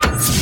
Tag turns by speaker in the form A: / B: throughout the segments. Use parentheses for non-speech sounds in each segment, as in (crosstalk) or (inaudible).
A: Allora,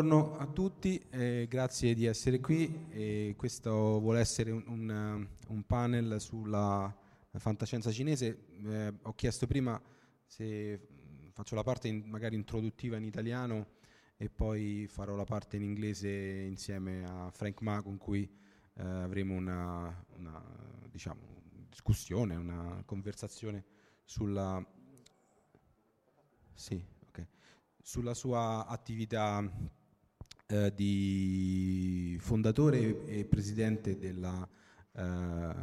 A: buongiorno a tutti, eh, grazie di essere qui. E questo vuole essere un, un, un panel sulla fantascienza cinese. Eh, ho chiesto prima se faccio la parte in, magari introduttiva in italiano e poi farò la parte in inglese insieme a Frank Ma con cui eh, avremo una, una diciamo, discussione, una conversazione sulla... Sì sulla sua attività eh, di fondatore e presidente della, eh,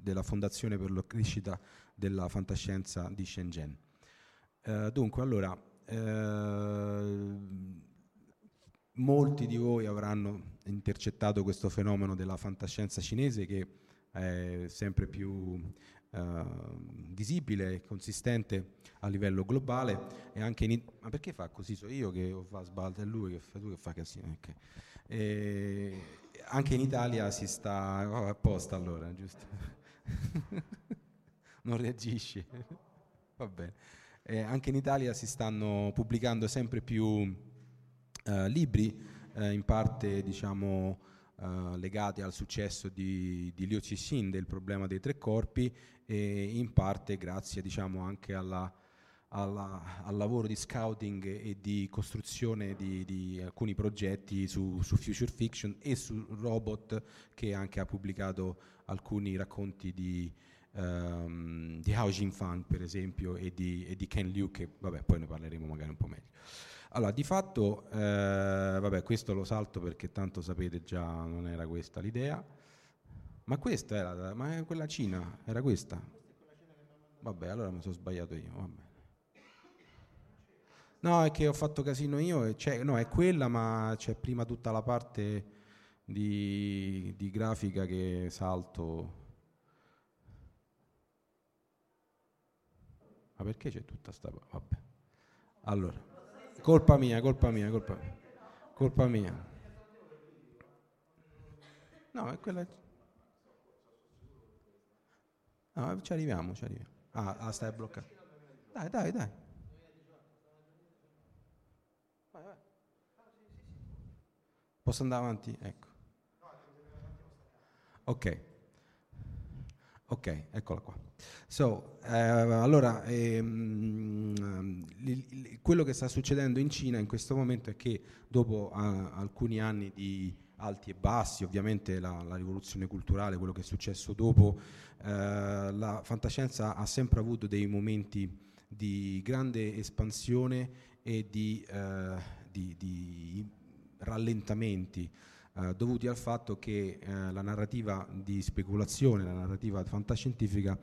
A: della, Fondazione per la crescita della fantascienza di Shenzhen. Eh, dunque, allora, eh, molti di voi avranno intercettato questo fenomeno della fantascienza cinese che è sempre più eh, visibile e consistente a livello globale e anche in ma perché fa così? So io che fa sbalza lui che fa tu che fa casino okay. e anche in Italia si sta oh, apposta allora giusto? (laughs) Non reagisci. Va bene. E anche in Italia si stanno pubblicando sempre più uh, libri uh, in parte diciamo Uh, legati al successo di, di Liu Cixin del problema dei tre corpi e in parte grazie diciamo, anche alla, alla, al lavoro di scouting e di costruzione di, di alcuni progetti su, su, future fiction e su robot che anche ha pubblicato alcuni racconti di, um, di Hao Jinfang per esempio e di, e di, Ken Liu che vabbè poi ne parleremo magari un po' meglio. Allora, di fatto, eh, vabbè, questo lo salto perché tanto sapete già non era questa l'idea. Ma questa era, ma quella Cina, era questa? Vabbè, allora mi sono sbagliato io, vabbè. No, è che ho fatto casino io, no, è quella, ma c'è prima tutta la parte di, di grafica che salto. Ma perché c'è tutta sta... Vabbè. Allora, colpa mia, colpa mia, colpa mia. Colpa mia. No, è quella... No, ci arriviamo, ci arriviamo. Ah, ah stai bloccato. Dai, dai, dai. Vai, vai. Posso andare avanti? Ecco. Ok. Ok, eccola qua. So, eh, allora, ehm, li, li, quello che sta succedendo in Cina in questo momento è che dopo ah, alcuni anni di alti e bassi, ovviamente la, la, rivoluzione culturale, quello che è successo dopo, eh, la fantascienza ha sempre avuto dei momenti di grande espansione e di, eh, di, di rallentamenti eh, dovuti al fatto che eh, la narrativa di speculazione, la narrativa fantascientifica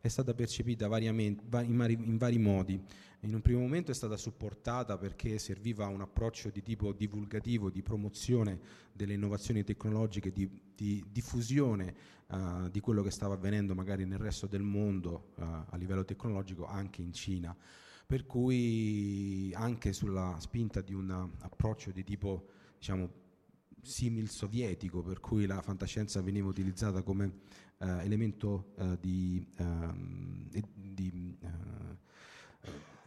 A: è stata percepita in vari, modi. In un primo momento è stata supportata perché serviva un approccio di tipo divulgativo, di promozione delle innovazioni tecnologiche, di, di diffusione uh, di quello che stava avvenendo magari nel resto del mondo uh, a livello tecnologico, anche in Cina. Per cui anche sulla spinta di un approccio di tipo diciamo, simil sovietico, per cui la fantascienza veniva utilizzata come eh, elemento eh, di, ehm, di eh,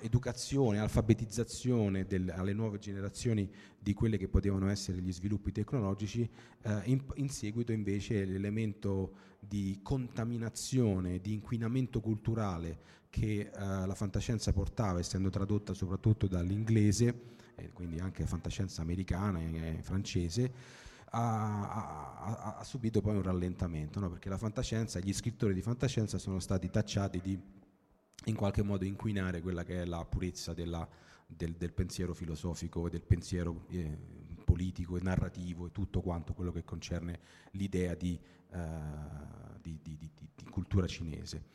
A: educazione, alfabetizzazione del, alle nuove generazioni di quelli che potevano essere gli sviluppi tecnologici, eh, in, in, seguito invece l'elemento di contaminazione, di inquinamento culturale che eh, la fantascienza portava, essendo tradotta soprattutto dall'inglese, eh, quindi anche fantascienza americana e francese, ha, ha, ha, subito poi un rallentamento, no? perché la fantascienza, gli scrittori di fantascienza sono stati tacciati di in qualche modo inquinare quella che è la purezza della, del, del, pensiero filosofico e del pensiero eh, politico e narrativo e tutto quanto quello che concerne l'idea di, uh, di, di, di cultura cinese.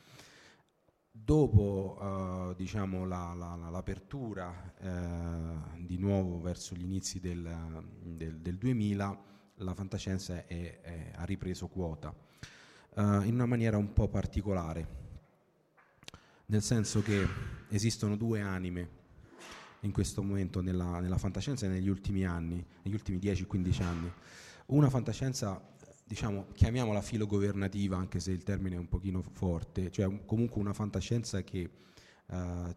A: Dopo uh, diciamo, la, la, l'apertura uh, di nuovo verso gli inizi del, del, del 2000, la fantascienza è, è, ha ripreso quota uh, in una maniera un po' particolare, nel senso che esistono due anime in questo momento nella, nella fantascienza negli ultimi anni, negli ultimi 10-15 anni. Una fantascienza, diciamo, chiamiamola filogovernativa, anche se il termine è un pochino forte, cioè comunque una fantascienza che uh,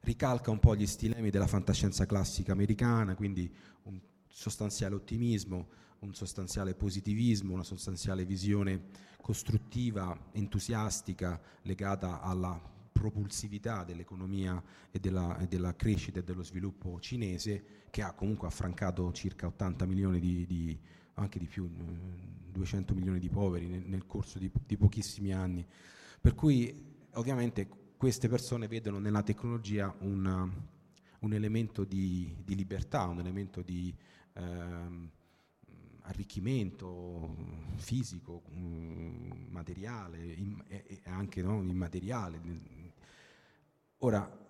A: ricalca un po' gli stilemi della fantascienza classica americana, quindi un sostanziale ottimismo, un sostanziale positivismo, una sostanziale visione costruttiva, entusiastica, legata alla propulsività dell'economia e della, e della, crescita e dello sviluppo cinese, che ha comunque affrancato circa 80 milioni di, di anche di più, 200 milioni di poveri nel, nel corso di, di, pochissimi anni. Per cui ovviamente queste persone vedono nella tecnologia una, un elemento di, di libertà, un elemento di ehm, arricchimento fisico, mh, materiale e, e, anche no, immateriale. Ora,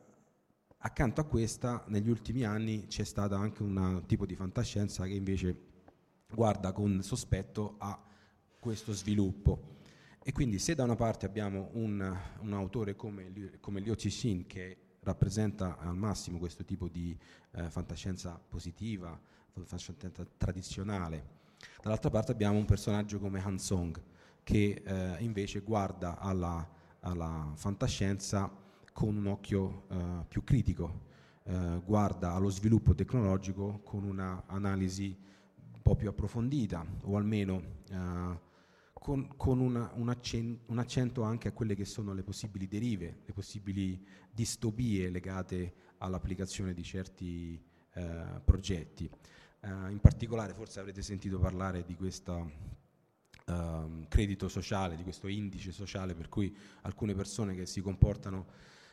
A: accanto a questa, negli ultimi anni c'è stato anche un tipo di fantascienza che invece guarda con sospetto a questo sviluppo. E quindi se da una parte abbiamo un, un autore come, come Liu Cixin che rappresenta al massimo questo tipo di eh, fantascienza positiva, fantascienza tradizionale. Dall'altra parte abbiamo un personaggio come Han Song che eh, invece guarda alla, alla, fantascienza con un occhio eh, più critico, eh, guarda allo sviluppo tecnologico con un'analisi un po' più approfondita o almeno eh, con, con una, un, accento, un, accento, anche a quelle che sono le possibili derive, le possibili distopie legate all'applicazione di certi eh, progetti. Uh, in particolare forse avrete sentito parlare di questo uh, credito sociale, di questo indice sociale per cui alcune persone che si comportano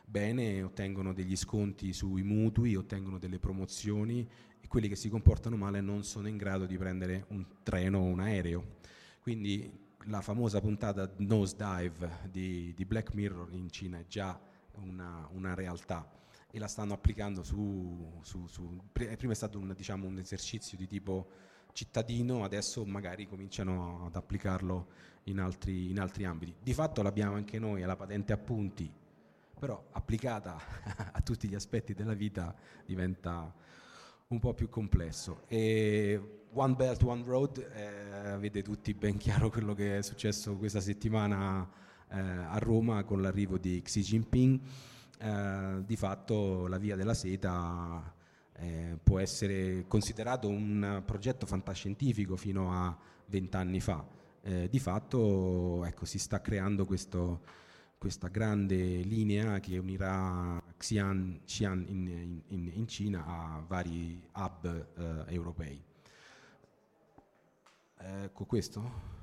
A: bene ottengono degli sconti sui mutui, ottengono delle promozioni quelli che si comportano male non sono in grado di prendere un treno o un aereo. Quindi la famosa puntata Nosedive di, di Black Mirror in Cina è già una, una realtà e la stanno applicando su, su, su prima è stato un, diciamo, un, esercizio di tipo cittadino, adesso magari cominciano ad applicarlo in altri, in altri ambiti. Di fatto l'abbiamo anche noi alla patente appunti, però applicata (laughs) a tutti gli aspetti della vita diventa un po' più complesso. E One Belt, One Road, eh, avete tutti ben chiaro quello che è successo questa settimana eh, a Roma con l'arrivo di Xi Jinping eh, di fatto la Via della Seta eh, può essere considerato un progetto fantascientifico fino a vent'anni fa. Eh, di fatto ecco, si sta creando questo, questa grande linea che unirà Xi'an, Xi'an in, in, in, Cina a vari hub eh, europei. Ecco questo?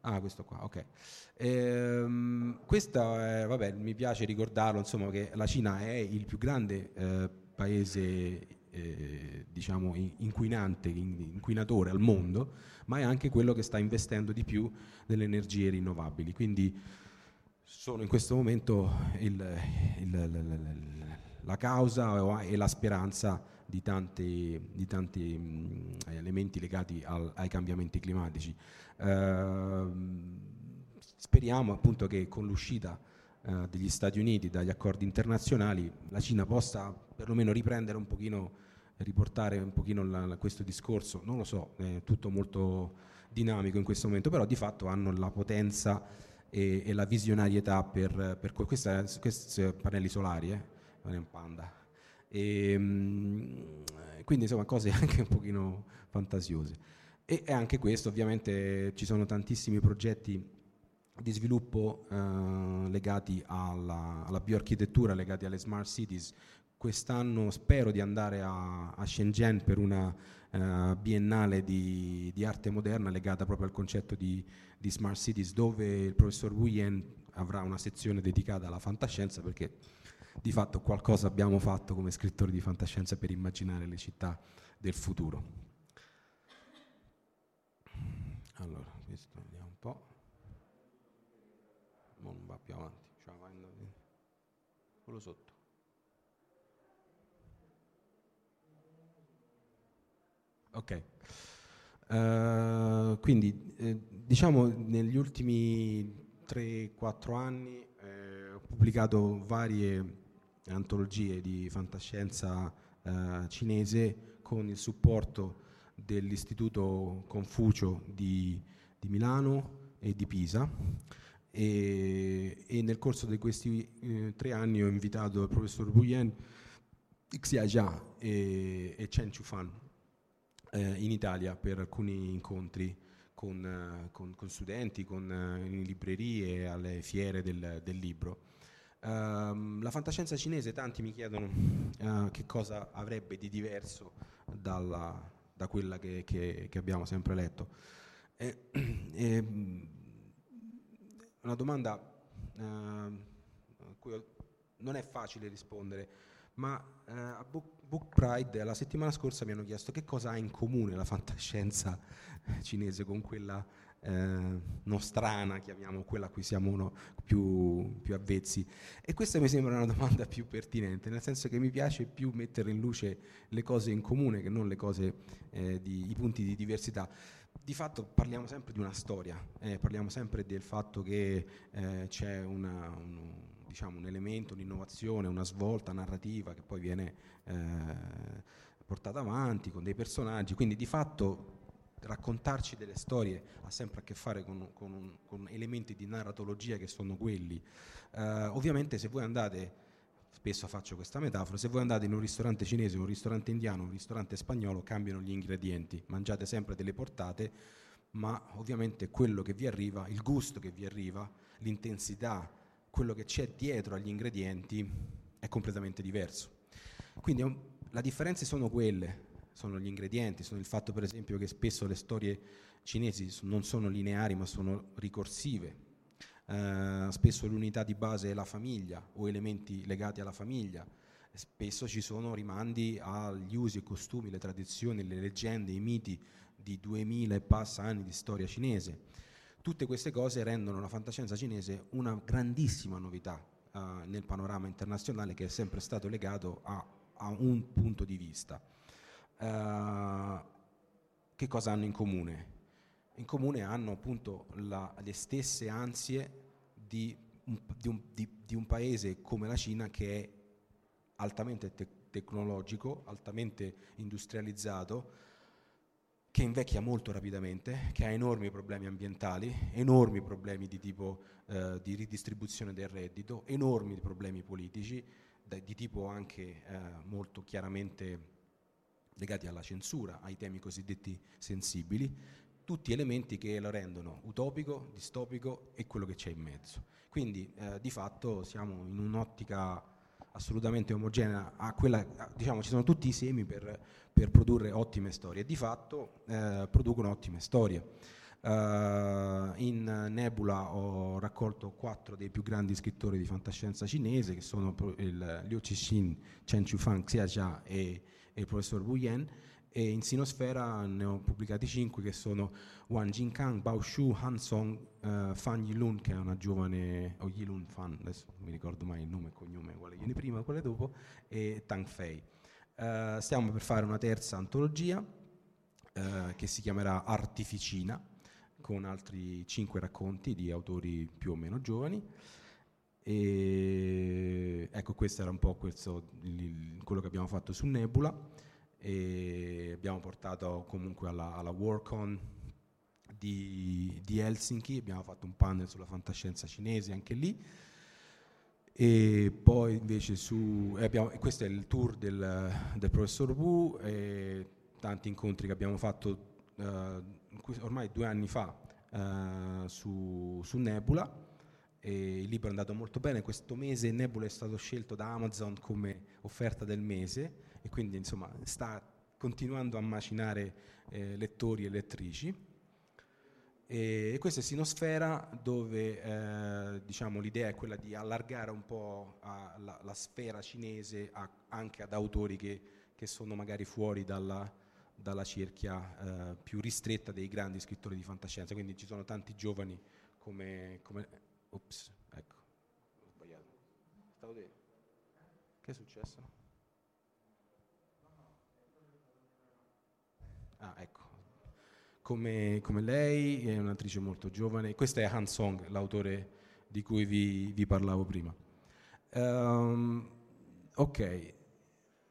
A: Ah, questo qua, ok. Ehm, questo è, vabbè, mi piace ricordarlo, insomma, che la Cina è il più grande eh, paese, eh, diciamo, inquinante, inquinatore al mondo, ma è anche quello che sta investendo di più nelle energie rinnovabili. Quindi sono in questo momento il, il, la causa e la speranza di tanti, di tanti mh, elementi legati al, ai cambiamenti climatici. Eh, speriamo appunto che con l'uscita eh, degli Stati Uniti dagli accordi internazionali la Cina possa perlomeno riprendere un pochino, riportare un pochino la, la, questo discorso, non lo so, è tutto molto dinamico in questo momento, però di fatto hanno la potenza e, e la visionarietà per, per questi pannelli solari, eh? non è un panda. E, ehm, quindi insomma cose (laughs) anche un pochino fantasiose. E, e anche questo ovviamente ci sono tantissimi progetti di sviluppo eh, legati alla, alla, bioarchitettura, legati alle smart cities. Quest'anno spero di andare a, a Shenzhen per una uh, biennale di, di, arte moderna legata proprio al concetto di, di, smart cities, dove il professor Wu Yen avrà una sezione dedicata alla fantascienza perché di fatto qualcosa abbiamo fatto come scrittori di fantascienza per immaginare le città del futuro. Allora, questo vediamo un po'. non va più avanti, cioè va in... quello sotto. Ok. Uh, quindi eh, diciamo negli ultimi 3-4 anni eh, ho pubblicato varie antologie di fantascienza eh, cinese con il supporto dell'Istituto Confucio di, di Milano e di Pisa e, e, nel corso di questi eh, tre anni ho invitato il professor Buyen, Xia Jia e, e Chen Chufan eh, in Italia per alcuni incontri con, uh, con, con studenti, con, uh, in librerie, alle fiere del, del libro. Uh, la fantascienza cinese, tanti mi chiedono uh, che cosa avrebbe di diverso dalla, da quella che, che, che, abbiamo sempre letto. E, (clears throat) e, una domanda uh, a cui non è facile rispondere, ma a Book, Book Pride la settimana scorsa mi hanno chiesto che cosa ha in comune la fantascienza cinese con quella eh, nostrana, chiamiamo quella a cui siamo uno più, più, avvezzi. E questa mi sembra una domanda più pertinente, nel senso che mi piace più mettere in luce le cose in comune che non le cose, eh, di, i punti di diversità. Di fatto parliamo sempre di una storia, eh, parliamo sempre del fatto che eh, c'è una, un, diciamo, un elemento, un'innovazione, una svolta narrativa che poi viene eh, portata avanti con dei personaggi, quindi di fatto raccontarci delle storie ha sempre a che fare con, con, con elementi di narratologia che sono quelli. Uh, ovviamente se voi andate, spesso faccio questa metafora, se voi andate in un ristorante cinese, un ristorante indiano, un ristorante spagnolo, cambiano gli ingredienti, mangiate sempre delle portate, ma ovviamente quello che vi arriva, il gusto che vi arriva, l'intensità, quello che c'è dietro agli ingredienti è completamente diverso. Quindi un, le differenze sono quelle, sono gli ingredienti, sono il fatto per esempio che spesso le storie cinesi non sono lineari ma sono ricorsive. Uh, spesso l'unità di base è la famiglia o elementi legati alla famiglia. Spesso ci sono rimandi agli usi e costumi, le tradizioni, le leggende, i miti di 2000 e passa anni di storia cinese. Tutte queste cose rendono la fantascienza cinese una grandissima novità uh, nel panorama internazionale che è sempre stato legato a, a un punto di vista. Uh, che cosa hanno in comune? In comune hanno appunto la, le stesse ansie di un, di, un, di, di un, paese come la Cina che è altamente te- tecnologico, altamente industrializzato, che invecchia molto rapidamente, che ha enormi problemi ambientali, enormi problemi di tipo eh, di ridistribuzione del reddito, enormi problemi politici, di tipo anche eh, molto chiaramente legati alla censura, ai temi cosiddetti sensibili, tutti elementi che lo rendono utopico, distopico e quello che c'è in mezzo. Quindi eh, di fatto siamo in un'ottica assolutamente omogenea a quella, diciamo ci sono tutti i semi per, per produrre ottime storie e di fatto eh, producono ottime storie. Uh, in Nebula ho raccolto quattro dei più grandi scrittori di fantascienza cinese, che sono il Liu Cixin, Chen Chufang, Xia Jia e, e il professor Wu Yan, e in Sinosfera ne ho pubblicati cinque che sono Wang Jinkang, Bao Shu, Han Song, uh, Fan Yilun, che è una giovane, o Yilun Fan, adesso non mi ricordo mai il nome e cognome, quale viene prima quale dopo, e Tang Fei. Uh, stiamo per fare una terza antologia uh, che si chiamerà Artificina, con altri cinque racconti di autori più o meno giovani. E ecco, questo era un po' questo, il, quello che abbiamo fatto su Nebula e abbiamo portato comunque alla, alla WorkOn di, di, Helsinki, abbiamo fatto un panel sulla fantascienza cinese anche lì. E poi invece su, abbiamo, questo è il tour del, del professor Wu e tanti incontri che abbiamo fatto uh, ormai due anni fa uh, su, su, Nebula. E il libro è andato molto bene, questo mese Nebula è stato scelto da Amazon come offerta del mese e quindi insomma sta continuando a macinare eh, lettori e lettrici. E, questa è Sinosfera dove eh, diciamo, l'idea è quella di allargare un po' la, la, sfera cinese a, anche ad autori che, che sono magari fuori dalla, dalla cerchia eh, più ristretta dei grandi scrittori di fantascienza, quindi ci sono tanti giovani come... come ops, ecco, ho sbagliato. Che è successo? Ah, ecco. Come, come, lei, è un'attrice molto giovane. Questa è Han Song, l'autore di cui vi, vi parlavo prima. Um, ok,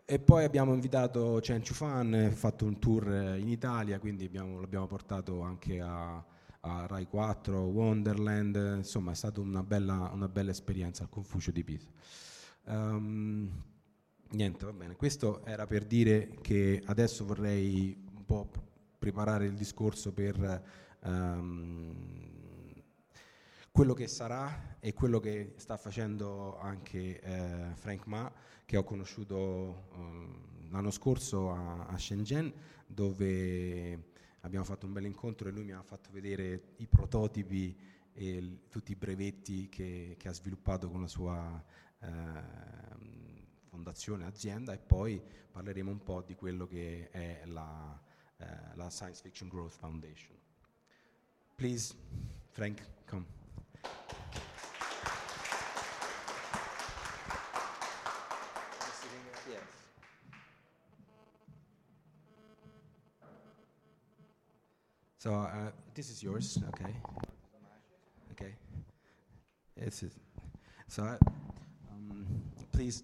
A: e poi abbiamo invitato Chen Chufan, ha fatto un tour in Italia, quindi abbiamo, l'abbiamo portato anche a, a, Rai 4, Wonderland, insomma è stata una bella, una bella esperienza al Confucio di Pisa. Um, niente, va bene, questo era per dire che adesso vorrei po' preparare il discorso per um, quello che sarà e quello che sta facendo anche eh, Frank Ma che ho conosciuto uh, l'anno scorso a, a, Shenzhen, dove abbiamo fatto un bel incontro e lui mi ha fatto vedere i prototipi e il, tutti i brevetti che, che, ha sviluppato con la sua uh, fondazione, azienda e poi parleremo un po' di quello che è la, la Science Fiction Growth Foundation. Please, Frank, come. So uh, this is yours, okay? Okay. It's so. I, um, please,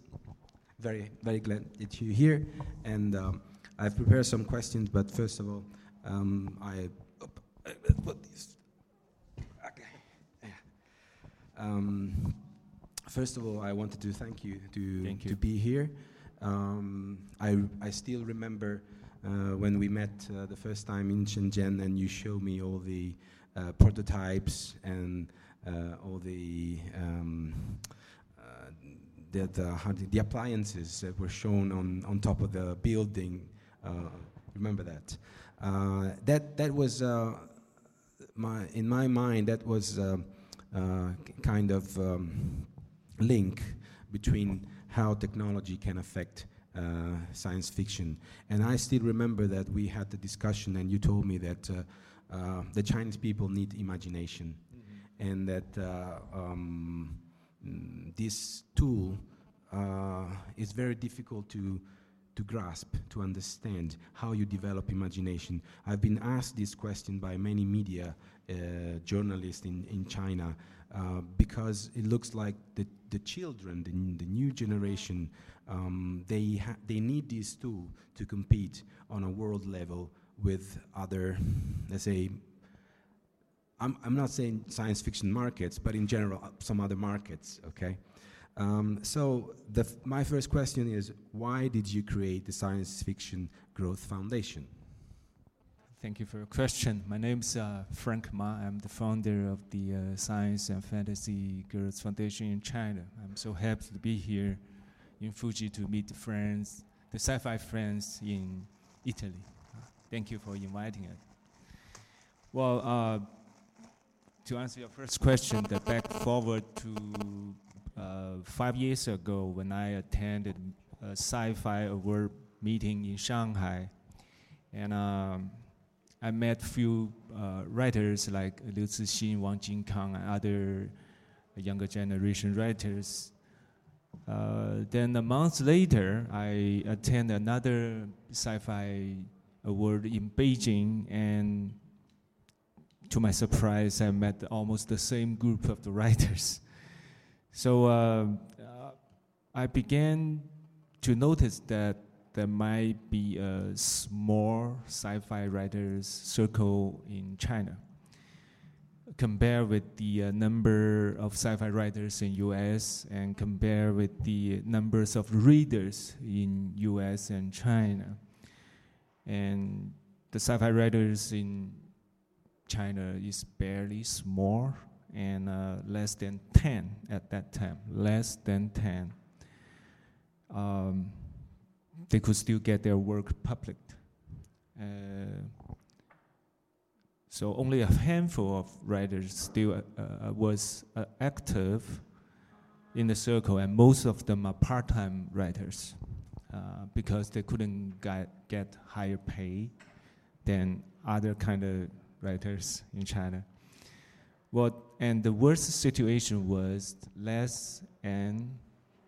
A: very very glad that you're here, and um, I've prepared some questions. But first of all, um, I put these. Okay. Um, first of all, I wanted to thank you to
B: thank you.
A: to be here. Um, I I still remember uh, when we met uh, the first time in Shenzhen and you showed me all the uh, prototypes and all the um, the, the, the, appliances that were shown on, on top of the building. Remember that? that that was my in my mind that was kind of um, link between how technology can affect uh, science fiction. And I still remember that we had the discussion, and you told me that uh, uh, the Chinese people need imagination, mm-hmm. and that uh, um, this tool uh, is very difficult to to grasp, to understand how you develop imagination. I've been asked this question by many media uh, journalists in, in China uh, because it looks like the, the children, the, the new generation, um, they, they need these tools to compete on a world level with other, let's say, I'm, I'm not saying science fiction markets, but in general, uh, some other markets, okay? Um, so my first question is, why did you create the Science Fiction Growth Foundation?
B: Thank you for your question. My name is uh, Frank Ma. I'm the founder of the uh, Science and Fantasy Growth Foundation in China. I'm so happy to be here in Fuji to meet the friends, the sci-fi friends in Italy. Thank you for inviting us. Well, uh, to answer your first question, the back forward to uh, five years ago when I attended a sci-fi award meeting in Shanghai, and um, I met few uh, writers like Liu Cixin, Wang Jinkang, and other younger generation writers. Uh, then a month later, I attended another sci-fi award in Beijing, and to my surprise, I met almost the same group of the (laughs) writers. So uh, uh, I began to notice that there might be a small sci-fi writers circle in China compare with the uh, number of sci-fi writers in US and compare with the numbers of readers in US and China. And the sci-fi writers in China is barely small and uh, less than 10 at that time, less than 10. Um, they could still get their work published. Uh, so only a handful of writers still uh, uh, was uh, active in the circle, and most of them are part-time writers uh, because they couldn't get, get higher pay than other kind of writers in China. Well, and the worst situation was less and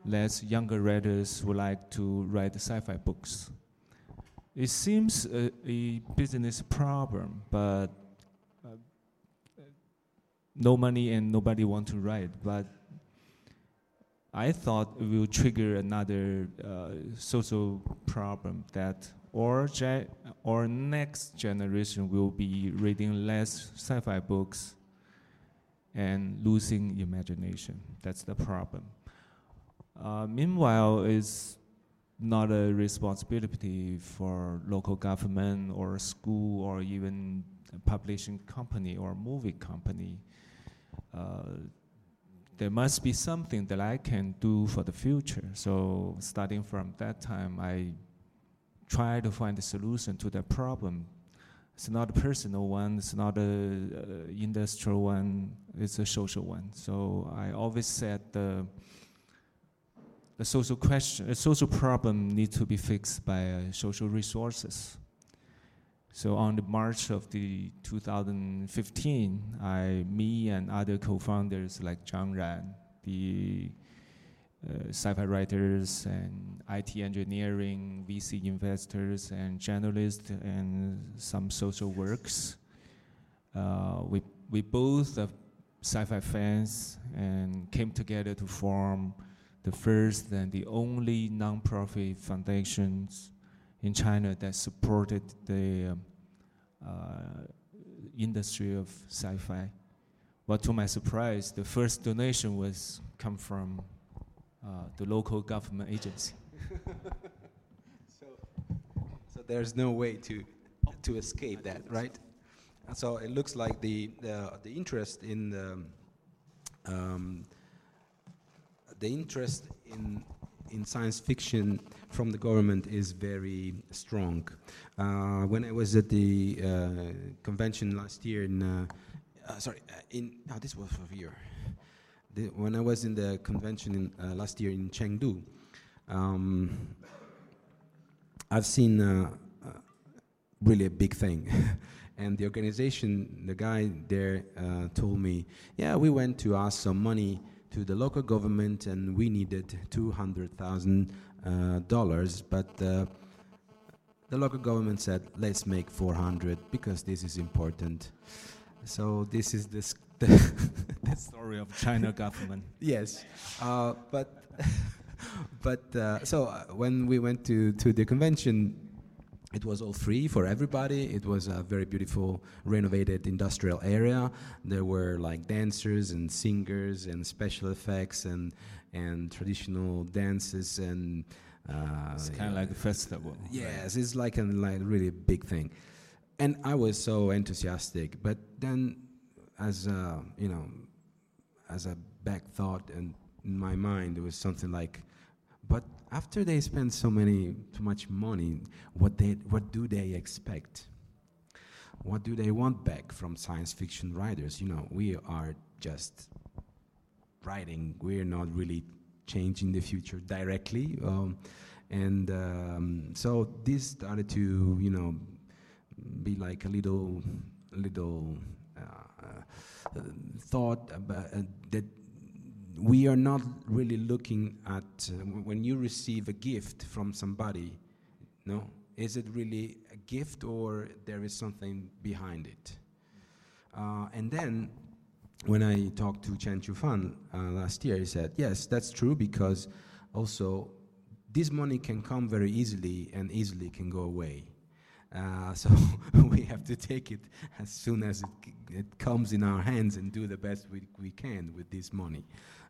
B: less younger writers would like to write sci-fi books. It seems a, a business problem, but uh, no money and nobody want to write. But I thought it will trigger another uh, social problem that our, ge- our next generation will be reading less sci-fi books and losing imagination. That's the problem. Uh, meanwhile, it's not a responsibility for local government or school or even publishing company or movie company. Uh, there must be something that I can do for the future. So starting from that time, I try to find a solution to that problem. It's not a personal one. It's not a uh, industrial one. It's a social one. So I always said the a social question, a social problem needs to be fixed by uh, social resources. So on the March of the 2015, I, me and other co-founders like Zhang Ran, the sci-fi writers and IT engineering, VC investors and journalists and some social works. Uh, we, we both are sci-fi fans and came together to form the first and the only nonprofit foundations in China that supported the um, uh, industry of sci-fi. But to my surprise, the first donation was come from uh, the local government agency. (laughs)
A: so, so there's no way to to escape that, right? So it looks like the the, the interest in the um, the interest in in science fiction from the government is very strong. Uh, when I was at the uh, convention last year in, uh, uh sorry, in, oh, this was for year. The, when I was in the convention in, uh, last year in Chengdu, um, I've seen really a big thing. (laughs) and the organization, the guy there told me, yeah, we went to ask some money to the local government, and we needed two hundred thousand uh, dollars, but uh, the local government said, "Let's make four hundred because this is important." So this is the, (laughs)
B: the story of China government.
A: yes, uh, but (laughs) but uh, so uh, when we went to to the convention, it was all free for everybody. It was a very beautiful, renovated industrial area. There were like dancers and singers and special effects and and traditional dances and.
B: Uh, it's kind of like a festival.
A: Yes, it's like a like really big thing, and I was so enthusiastic. But then, as a, you know, as a back thought in my mind, there was something like, but after they spend so many too much money, what they what do they expect? what do they want back from science fiction writers? You know, we are just writing. We're not really changing the future directly. Um, and um, so this started to, you know, be like a little, little uh, uh, thought uh, that we are not really looking at uh, when you receive a gift from somebody, no, is it really a gift or there is something behind it? And then when I talked to Chen Qiufan uh, last year, he said, yes, that's true because also this money can come very easily and easily can go away. Uh, so (laughs) we have to take it as soon as it, it, comes in our hands and do the best we, we can with this money.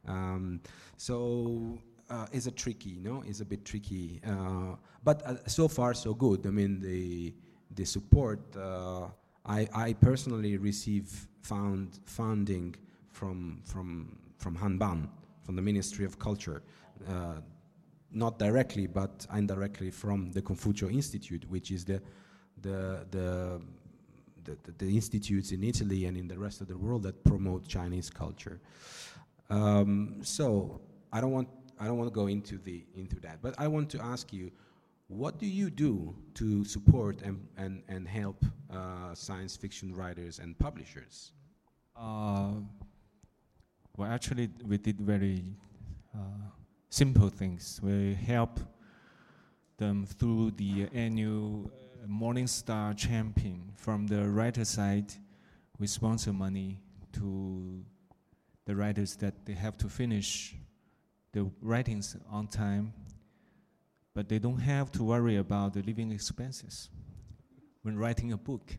A: Um, so uh, it's a tricky, you know, it's a bit tricky. Uh, but uh, so far so good. I mean, the the support. Uh, I I personally receive found funding from from from Hanban, from the Ministry of Culture, not directly but indirectly from the Confucio Institute, which is the the the the, the, institutes in Italy and in the rest of the world that promote Chinese culture. Um, so I don't want I don't want to go into the into that, but I want to ask you, what do you do to support and and, and help uh, science fiction writers and publishers?
B: Uh, well, actually, we did very uh, simple things. We help them through the annual uh, Morningstar Champion. From the writer side, we sponsor money to the writers that they have to finish the writings on time, but they don't have to worry about the living expenses when writing a book.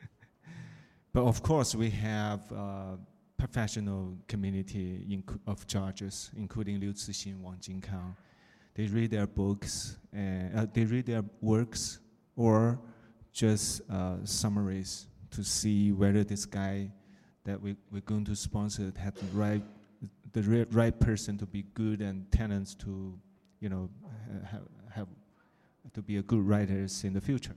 B: (laughs) but of course, we have a professional community of judges, including Liu Cixin, Wang Jinkang. They read their books, and uh, they read their works or just uh, summaries to see whether this guy that we, we're going to sponsor had the right, the right person to be good and talents to, you know, have, have to be a good writers in the future.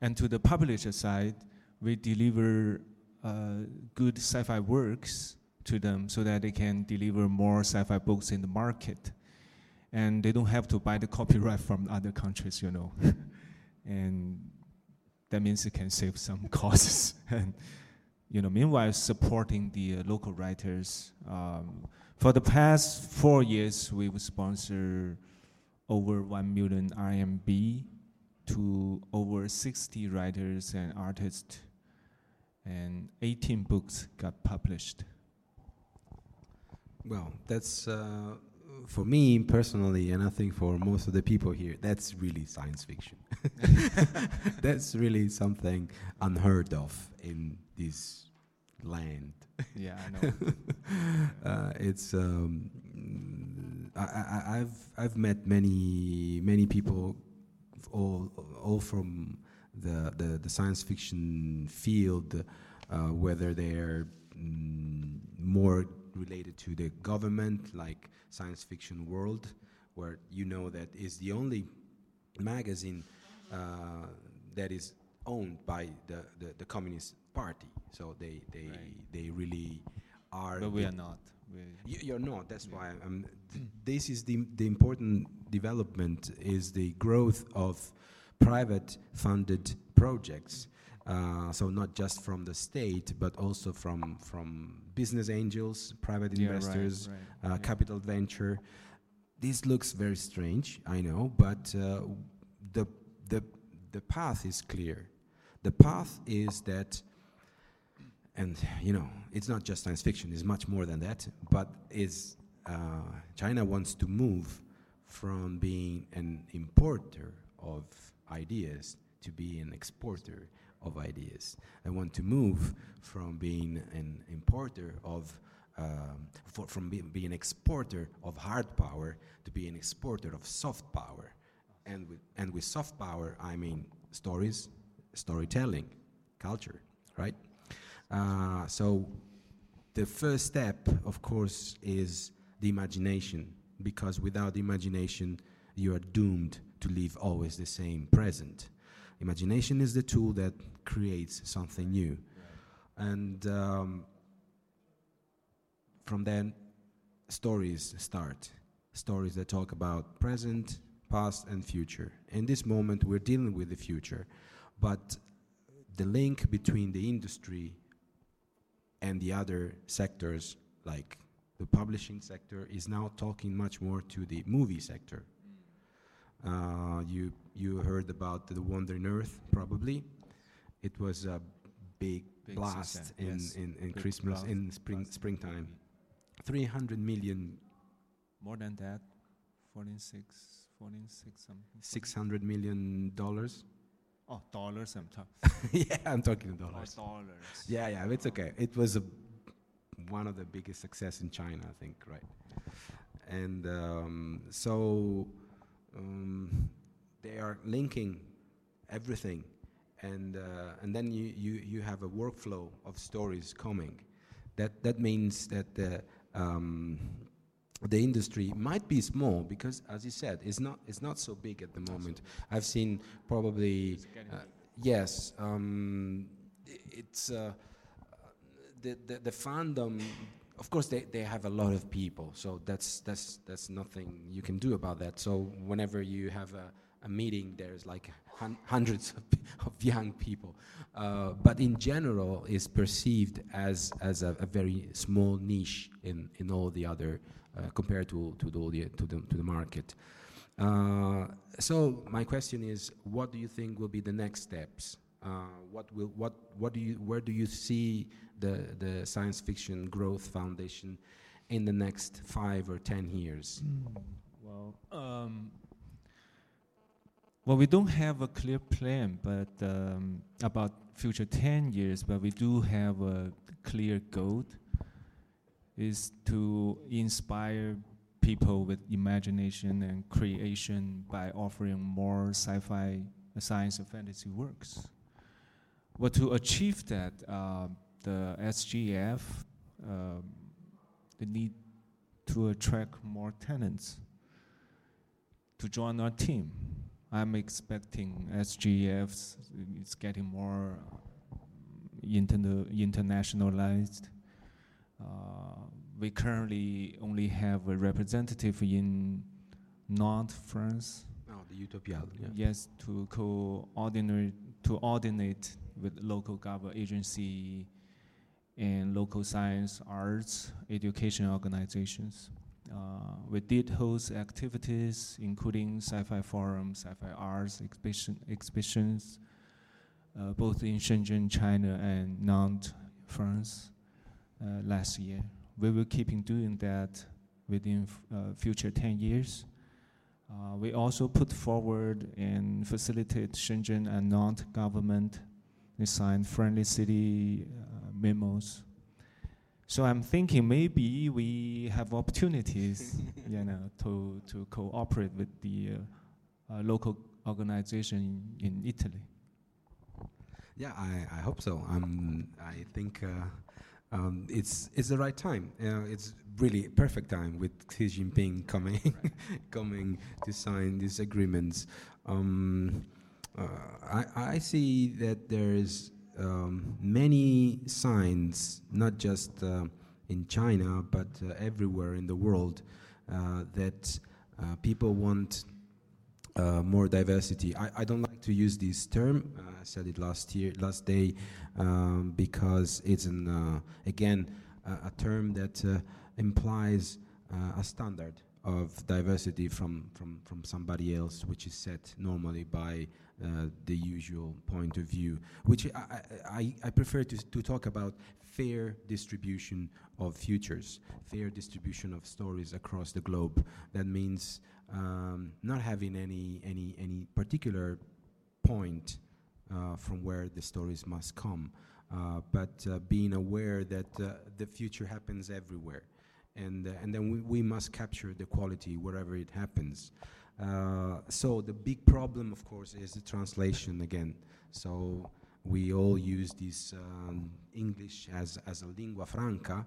B: And to the publisher side, we deliver uh, good sci-fi works to them so that they can deliver more sci-fi books in the market. And they don't have to buy the copyright from other countries, you know. (laughs) and that means it can save some (laughs) costs. and you know, meanwhile supporting the uh, local writers. Um, for the past four years, we've sponsored over 1 million RMB to over 60 writers and artists, and 18 books got published.
A: Well, that's uh, for me personally, and I think for most of the people here, that's really science fiction. (laughs) (laughs) that's really something unheard of in this land. (laughs)
B: Yeah, I know.
A: uh, it's um, I, have I've met many many people, all all from the the, the science fiction field, uh, whether they're mm, more related to the government, like Science Fiction World, where you know that is the only magazine uh, that is owned by the, the, the Communist Party. So they they right. they really are.
B: But we are not.
A: You're not. That's yeah. why I'm. Th this is the the important development is the growth of private funded projects. Uh, so not just from the state, but also from from business angels, private yeah, investors, right, right. Uh, yeah. capital venture. This looks very strange, I know, but uh, the the the path is clear. The path is that and you know it's not just science fiction it's much more than that but is uh, china wants to move from being an importer of ideas to be an exporter of ideas. I want to move from being an importer of um, for, from be, being an exporter of hard power to be an exporter of soft power. And with, and with soft power i mean stories storytelling culture right? Uh, so the first step, of course, is the imagination, because without imagination, you are doomed to live always the same present. Imagination is the tool that creates something new. And um, from then, stories start. Stories that talk about present, past, and future. In this moment, we're dealing with the future. But the link between the industry and the other sectors, like the publishing sector, is now talking much more to the movie sector. Uh, you you heard about the Wandering Earth, probably. It was a big,
B: Big
A: blast
B: success,
A: in,
B: yes.
A: in, in
B: Big
A: Christmas,
B: blast-
A: in spring springtime. 300 million,
B: More than that, 46, 46 something.
A: 600 million dollars.
B: Oh, dollars I'm talking. (laughs)
A: yeah, I'm talking dollars.
B: dollars.
A: Yeah, yeah, it's okay. It was a, one of the biggest success in China, I think, right? And um, so um, they are linking everything, and uh, and then you, you you have a workflow of stories coming. That that means that the um, the industry might be small because, as you said, it's not it's not so big at the moment. I've seen probably uh, yes. Um, it's uh, the, the the fandom. Of course, they, they have a lot of people, so that's that's that's nothing you can do about that. So whenever you have a, a meeting, there's like hun- hundreds of, (laughs) of young people, uh, but in general, is perceived as as a, a very small niche in in all the other uh, compared to to the, to the to the market. Uh, so my question is, what do you think will be the next steps? Uh, what will what what do you where do you see the the science fiction growth foundation in the next five or ten years?
B: Well, um, well, we don't have a clear plan, but um, about future ten years, but we do have a clear goal. Is to inspire people with imagination and creation by offering more sci-fi, uh, science and fantasy works. But to achieve that, uh, the SGF, um, they need to attract more tenants to join our team. I'm expecting SGFs is getting more interna- internationalized. Uh, we currently only have a representative in Nantes, France.
A: Oh, the Utopiales. Yeah.
B: Yes, to coordinate to coordinate with local government agency and local science, arts, education organizations. Uh, we did host activities including sci-fi forums, sci-fi arts exhibition, exhibitions, uh, both in Shenzhen, China, and Nantes, France, uh, last year. We will keep in doing that within uh, future 10 years. Uh, we also put forward and facilitate Shenzhen and Nantes government. They signed friendly city uh, memos. So I'm thinking maybe we have opportunities, you know, (laughs) to, to cooperate with the uh, uh, local organization in Italy.
A: Yeah, I, I hope so. Um, I think uh, um, it's it's the right time. Uh, it's really perfect time with Xi Jinping coming (laughs) coming to sign these agreements. Um, uh, I, I see that there's um, many signs, not just uh, in China but uh, everywhere in the world, uh, that uh, people want uh, more diversity. I, I don't like to use this term. I said it last year, last day, um, because it's an again a, term that implies a standard of diversity from, from, from somebody else, which is set normally by the usual point of view. Which I, I, I, I prefer to, to talk about fair distribution of futures, fair distribution of stories across the globe. That means um, not having any any any particular point uh, from where the stories must come, uh, but uh, being aware that uh, the future happens everywhere, and uh, and then we, we must capture the quality wherever it happens. Uh, so the big problem, of course, is the translation again. So we all use this um, English as as a lingua franca,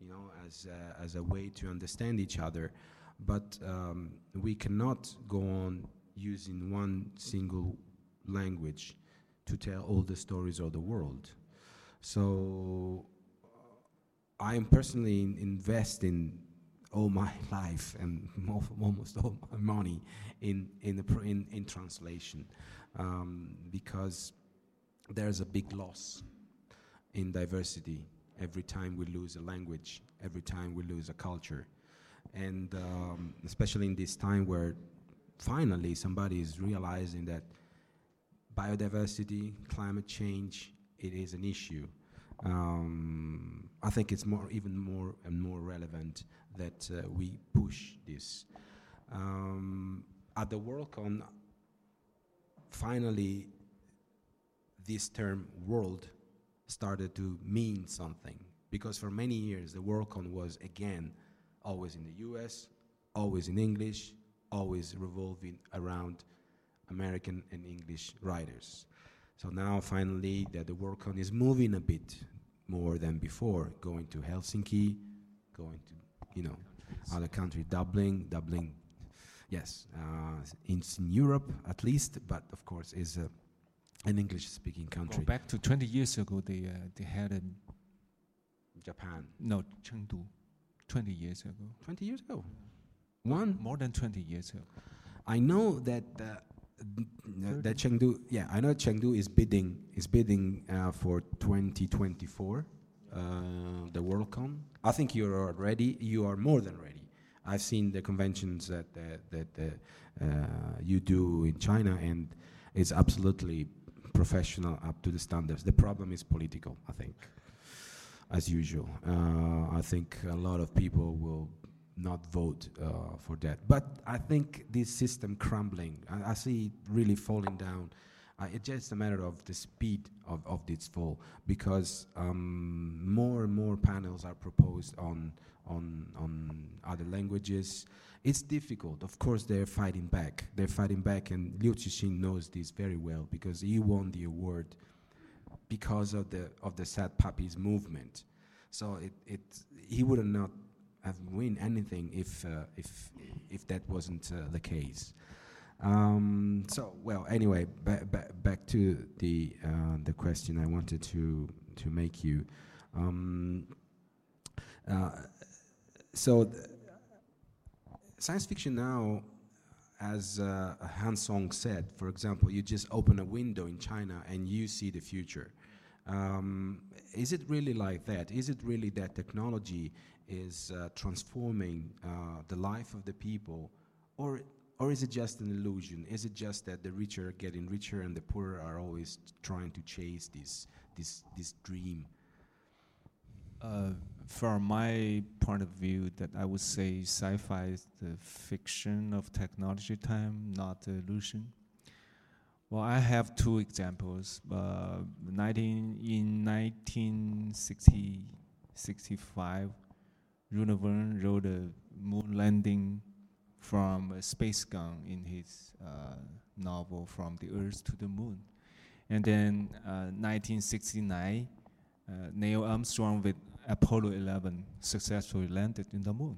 A: you know, as a, as a way to understand each other but um, we cannot go on using one single language to tell all the stories of the world. So I am personally in investing all my (laughs) life and almost all my money in in, pr- in, in translation um, because there's a big loss in diversity every time we lose a language, every time we lose a culture, and um, especially in this time where finally somebody is realizing that biodiversity, climate change, it is an issue. Um, I think it's more, even more and more relevant that uh, we push this. Um, at the Worldcon, finally, this term "world" started to mean something because for many years the Worldcon was again always in the U.S., always in English, always revolving around American and English writers. So now finally that the Worldcon is moving a bit more than before, going to Helsinki, going to, you know, other countries, Dublin, Dublin, yes, uh, in, in, Europe at least, but of course is uh, an English-speaking country.
B: Well, back to 20 years ago, they, uh, they had a
A: Japan.
B: No, Chengdu, 20 years ago.
A: 20 years ago? One?
B: More than 20 years ago.
A: I know that uh, that Chengdu, yeah, I know Chengdu is bidding is bidding uh, for 2024, uh, the Worldcon. I think you are ready. You are more than ready. I've seen the conventions that that, that uh, you do in China, and it's absolutely professional, up to the standards. The problem is political, I think, as usual. Uh, I think a lot of people will not vote uh, for that. But I think this system crumbling, I, I see it really falling down. Uh, it's just a matter of the speed of, of this fall because um, more and more panels are proposed on, on, on other languages. It's difficult. Of course, they're fighting back. They're fighting back, and Liu Cixin knows this very well because he won the award because of the, of the Sad Puppies movement. So it, it, he would not have win anything if uh, if if that wasn't uh, the case. Um, so well, anyway, ba- ba- back to the uh, the question I wanted to to make you. Um, uh, so science fiction now, as uh, Han Song said, for example, you just open a window in China and you see the future. Um, is it really like that? Is it really that technology is uh, transforming uh, the life of the people, or or is it just an illusion? Is it just that the richer are getting richer and the poorer are always trying to chase this this this dream?
B: Uh, from my point of view, that I would say sci-fi is the fiction of technology time, not the illusion. Well, I have two examples. Uh, 19, in 1965, Jules Verne wrote a moon landing from a space gun in his uh, novel From the Earth to the Moon. And then uh, 1969, uh, Neil Armstrong with Apollo 11 successfully landed in the moon.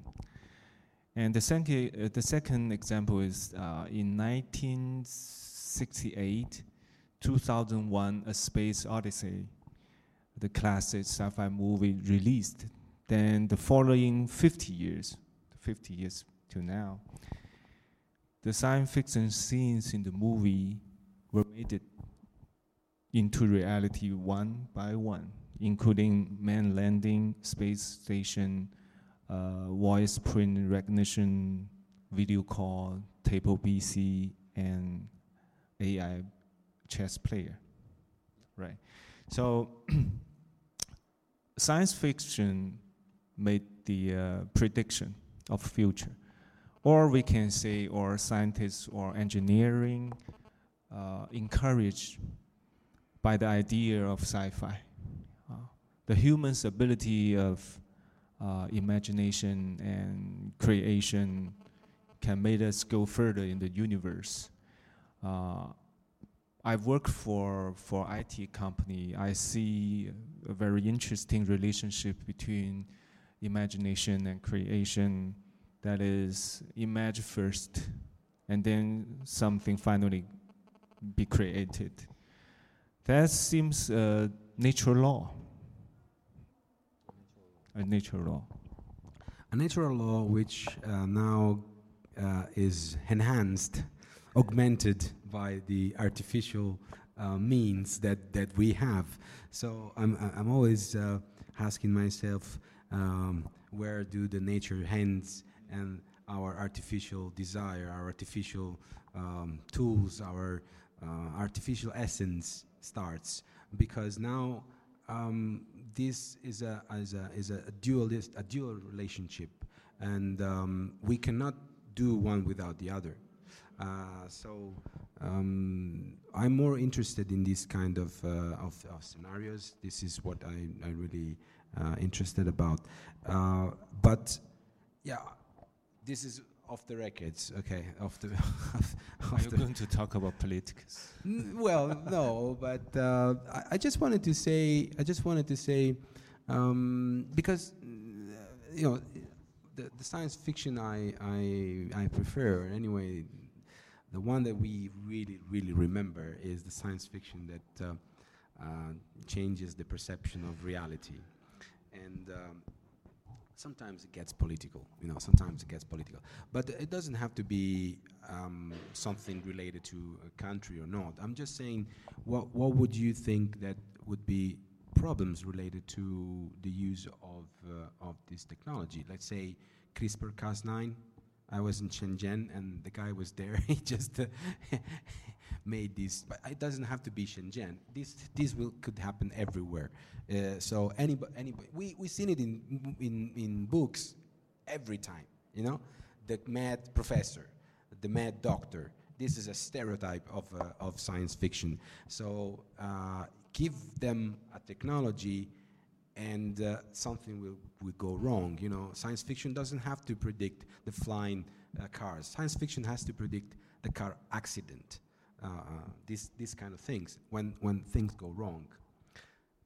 B: And the second, uh, the second example is uh, in 1968, 2001, A Space Odyssey, the classic sci-fi movie released then the following 50 years, 50 years now, the science fiction scenes in the movie were made into reality one by one, including man landing, space station, uh, voice print recognition, video call, table PC, and AI chess player. Right. So (clears throat) science fiction made the uh, prediction of future. Or we can say, or scientists or engineering uh, encouraged by the idea of sci-fi. Uh, the human's ability of uh, imagination and creation can make us go further in the universe. Uh, I've worked for for IT company. I see a very interesting relationship between imagination and creation that is imagine first and then something finally be created. That seems a natural law. A natural law.
A: A natural law which uh, now uh, is enhanced, augmented by the artificial uh, means that, that we have. So I'm, I'm always uh, asking myself um, where do the nature ends and our artificial desire, our artificial um, tools, our uh, artificial essence starts. Because now um, this is a, is a, is a dualist, a dual relationship, and um, we cannot do one without the other. Uh, so um, I'm more interested in this kind of, uh, of, of, scenarios. This is what I, I really uh, interested about. Uh, but yeah, this is off the records. Okay, off the. (laughs)
B: Are you going to talk about politics?
A: well, no, but uh, I, I, just wanted to say. I just wanted to say um, because you know the, the science fiction I, I I prefer anyway. The one that we really really remember is the science fiction that uh, uh, changes the perception of reality, and. Um, sometimes it gets political, you know, sometimes it gets political. But it doesn't have to be um, something related to a country or not. I'm just saying, what, what would you think that would be problems related to the use of, uh, of this technology? Let's say CRISPR-Cas9. I was in Shenzhen and the guy was there. (laughs) he just uh, (laughs) made this, but it doesn't have to be Shenzhen. This this will could happen everywhere. Uh, so anybody, anybody, we we seen it in in in books every time. You know, the mad professor, the mad doctor. This is a stereotype of uh, of science fiction. So uh, give them a technology and uh, something will, will go wrong. You know, science fiction doesn't have to predict the flying uh, cars. Science fiction has to predict the car accident. Uh, uh these these kind of things when when things go wrong.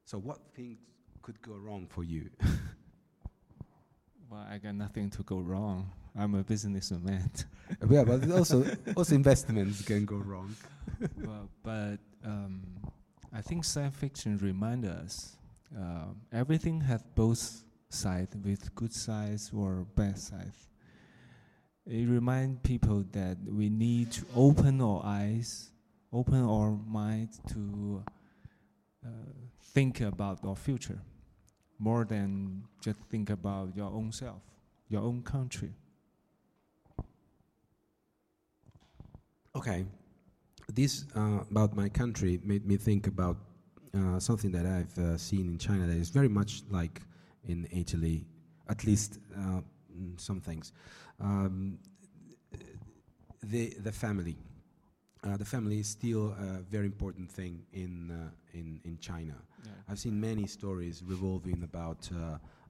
A: So what things could go wrong for you? (laughs)
B: well, I got nothing to go wrong. I'm a businessman. (laughs)
A: yeah, but also (laughs) also investments can go wrong.
B: well, but um, I think science fiction reminds us uh, everything has both sides with good sides or bad sides. It reminds people that we need to open our eyes, open our mind to uh, think about our future more than just think about your own self, your own country.
A: Okay, this uh, about my country made me think about uh, something that I've uh, seen in China that is very much like in Italy, at least uh, some things. Um, the the family, uh, the family is still a very important thing in uh, in in China. Yeah. I've seen many stories revolving about.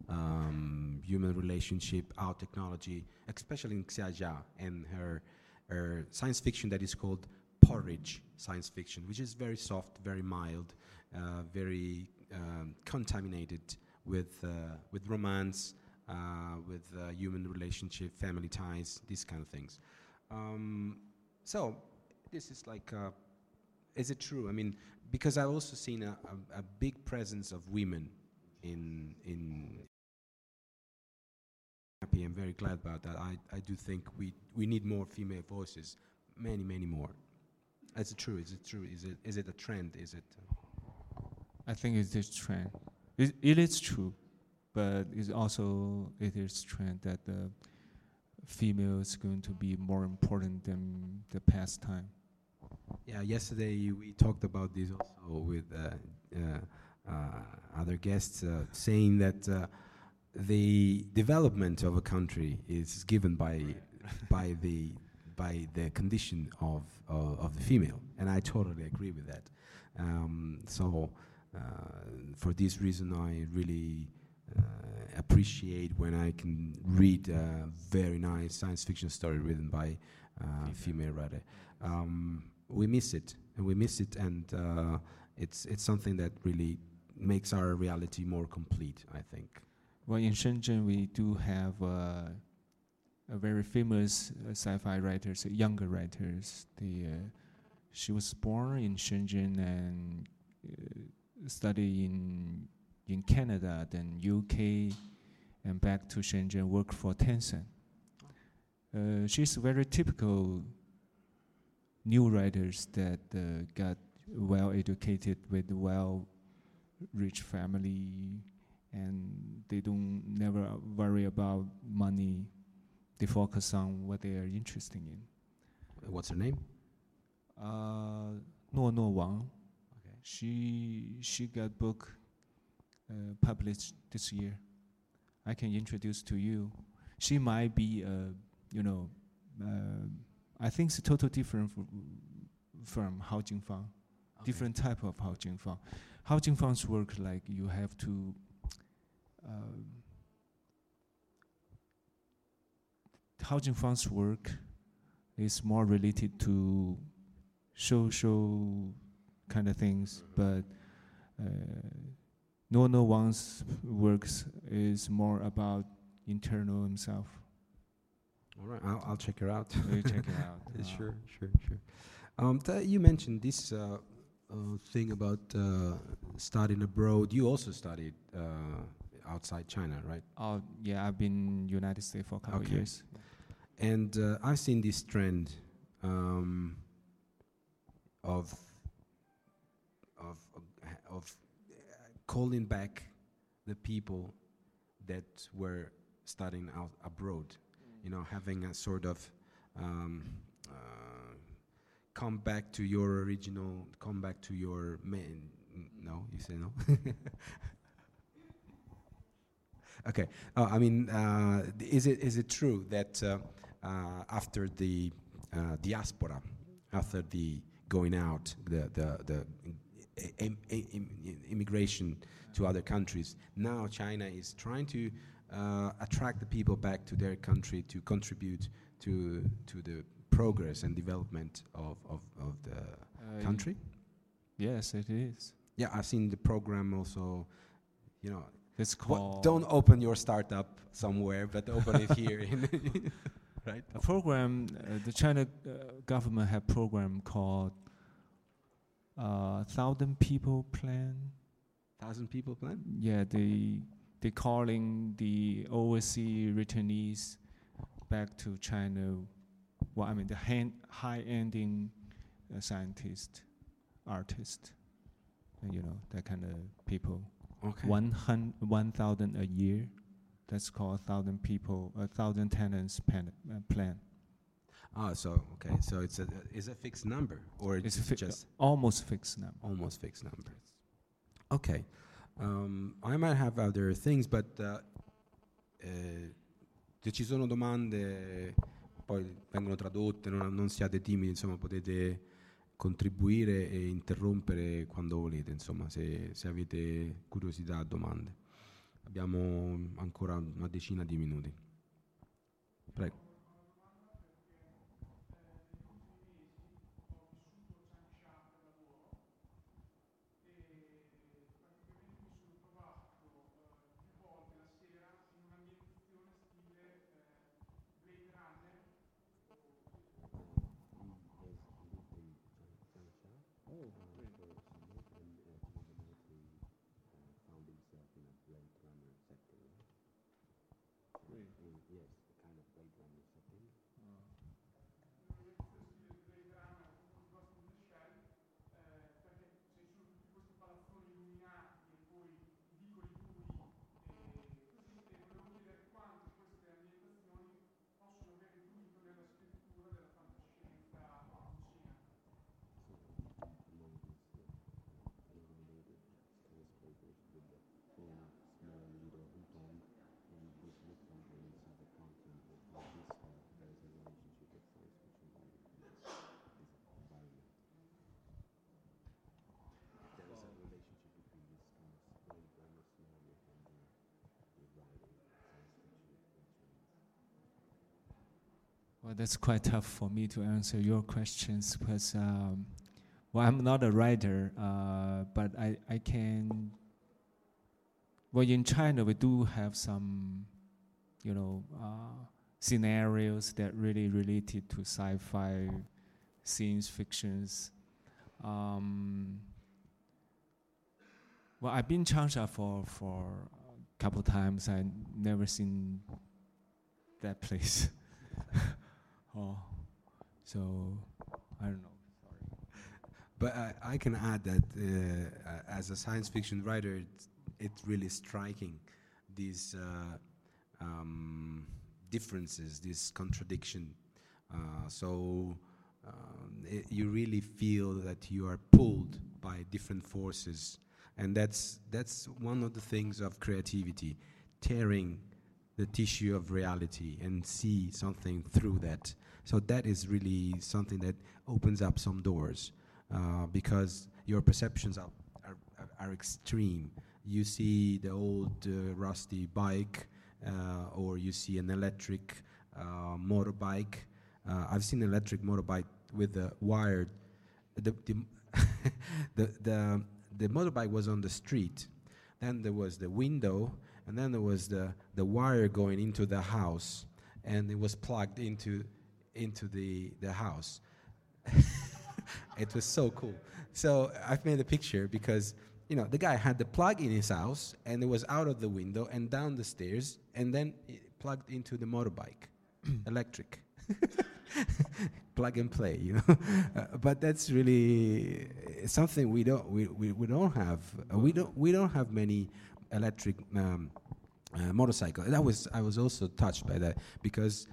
A: Um, human relationship, our technology, especially in Xia Jia and her, her science fiction that is called porridge science fiction, which is very soft, very mild, uh, very um, contaminated with, uh, with romance, uh, with human relationship, family ties, these kind of things. Um, so this is like, is it true? I mean, because I've also seen a, a, a big presence of women in in Happy, I'm very glad about that. I, I do think we, we need more female voices, many, many more. Is it true? Is it true? Is it, is it a trend? Is it? Uh
B: I think it is a trend. It, it is true, but it's also it is trend that the female is going to be more important than the past time.
A: Yeah, yesterday we talked about this also with uh, uh, uh, other guests, uh, saying that uh, the development of a country is given by by the by the condition of of the female, and I totally agree with that. Um, so uh, for this reason, I really uh, appreciate when I can read a very nice science fiction story written by a female writer. Um, we miss it, and we miss it, and uh, it's it's something that really makes our reality more complete. I think.
B: Well, in Shenzhen, we do have uh, a very famous uh, sci-fi writers, uh, younger writers. The she was born in Shenzhen and uh, studied in in Canada, then UK, and back to Shenzhen, work for Tencent. Uh, she's very typical new writers that uh, got well educated with well rich family and they don't never worry about money they focus on what they are interested in
A: What's her name?
B: uh no no wang
A: Okay.
B: she she got book published this year. I can introduce to you. She might be uh, you know uh, i think it's totally different from hao jingfang. Different type of Hao Jingfang. Hao Jingfang's work, like you have to, um, Hao Jingfang's work is more related to social kind of things, but uh, No No one's works is more about internal himself.
A: All right, I'll, I'll check her out.
B: You check it (laughs) out.
A: Uh, sure, sure, sure. Um, you mentioned this uh, uh, thing about uh, studying abroad. You also studied uh, outside China, right?
B: Oh yeah, I've been United States for a couple
A: Okay.
B: years.
A: And uh, I've seen this trend um, of of of calling back the people that were studying out abroad. You know, having a sort of um, uh, come back to your original, come back to your main. No, you say no. (laughs) okay. Uh, I mean, uh, is it is it true that uh, uh, after the uh, diaspora, after the going out, the the the immigration to other countries, now China is trying to uh, attract the people back to their country to contribute to to the progress and development of of, of the
B: Uh,
A: country.
B: Yes, it is.
A: Yeah, I've seen the program also. You know,
B: It's called.
A: don't open your startup somewhere, but open it here. (laughs) (laughs) Right?
B: a program. Uh, the China uh, government have program called uh, Thousand People Plan.
A: Thousand people plan.
B: Yeah, they they calling the overseas returnees back to China. Well, I mean the hand, high-ending uh, scientist, artist, and you know that kind of people.
A: Okay.
B: One hun- one thousand a year. That's called thousand people, a thousand tenants pan, uh, plan.
A: Ah, so okay, so it's a is a fixed number or
B: It's
A: it's
B: fi-
A: just
B: Almost fixed number.
A: almost fixed number. Okay. Um, I might have other things, but uh, eh, se ci sono domande, poi vengono tradotte, non, non siate timidi, insomma, potete contribuire e interrompere quando volete, insomma, se, se avete curiosità, domande. Abbiamo ancora una decina di minuti. Prego.
B: Well, that's quite tough for me to answer your questions because, um, well, I'm not a writer, uh, but I, I can. Well, in China, we do have some, you know, uh, scenarios that really related to sci-fi, science fictions. Um, well, I've been Changsha for for a couple times. I never seen that place. (laughs) oh, so I don't know.
A: Sorry, But I, I can add that uh, as a science fiction writer, it's, it's really striking these uh, um, differences, this contradiction. Uh, so um, it, you really feel that you are pulled by different forces, and that's that's one of the things of creativity, tearing the tissue of reality and see something through that. So that is really something that opens up some doors uh, because your perceptions are, are, are, extreme. You see the old uh, rusty bike, uh, or you see an electric uh, motorbike. Uh, I've seen an electric motorbike with a wired. The, the, (laughs) the, the, the motorbike was on the street. Then there was the window and then there was the, the wire going into the house, and it was plugged into, into the, the house. (laughs) it was so cool. So I've made a picture because you know the guy had the plug in his house, and it was out of the window and down the stairs, and then plugged into the motorbike, (clears throat) electric. (laughs) plug and play, you know. (laughs) Uh, but that's really something we don't we, we, we don't have. Uh, we don't we don't have many electric um, uh, motorcycle. That was I was also touched by that because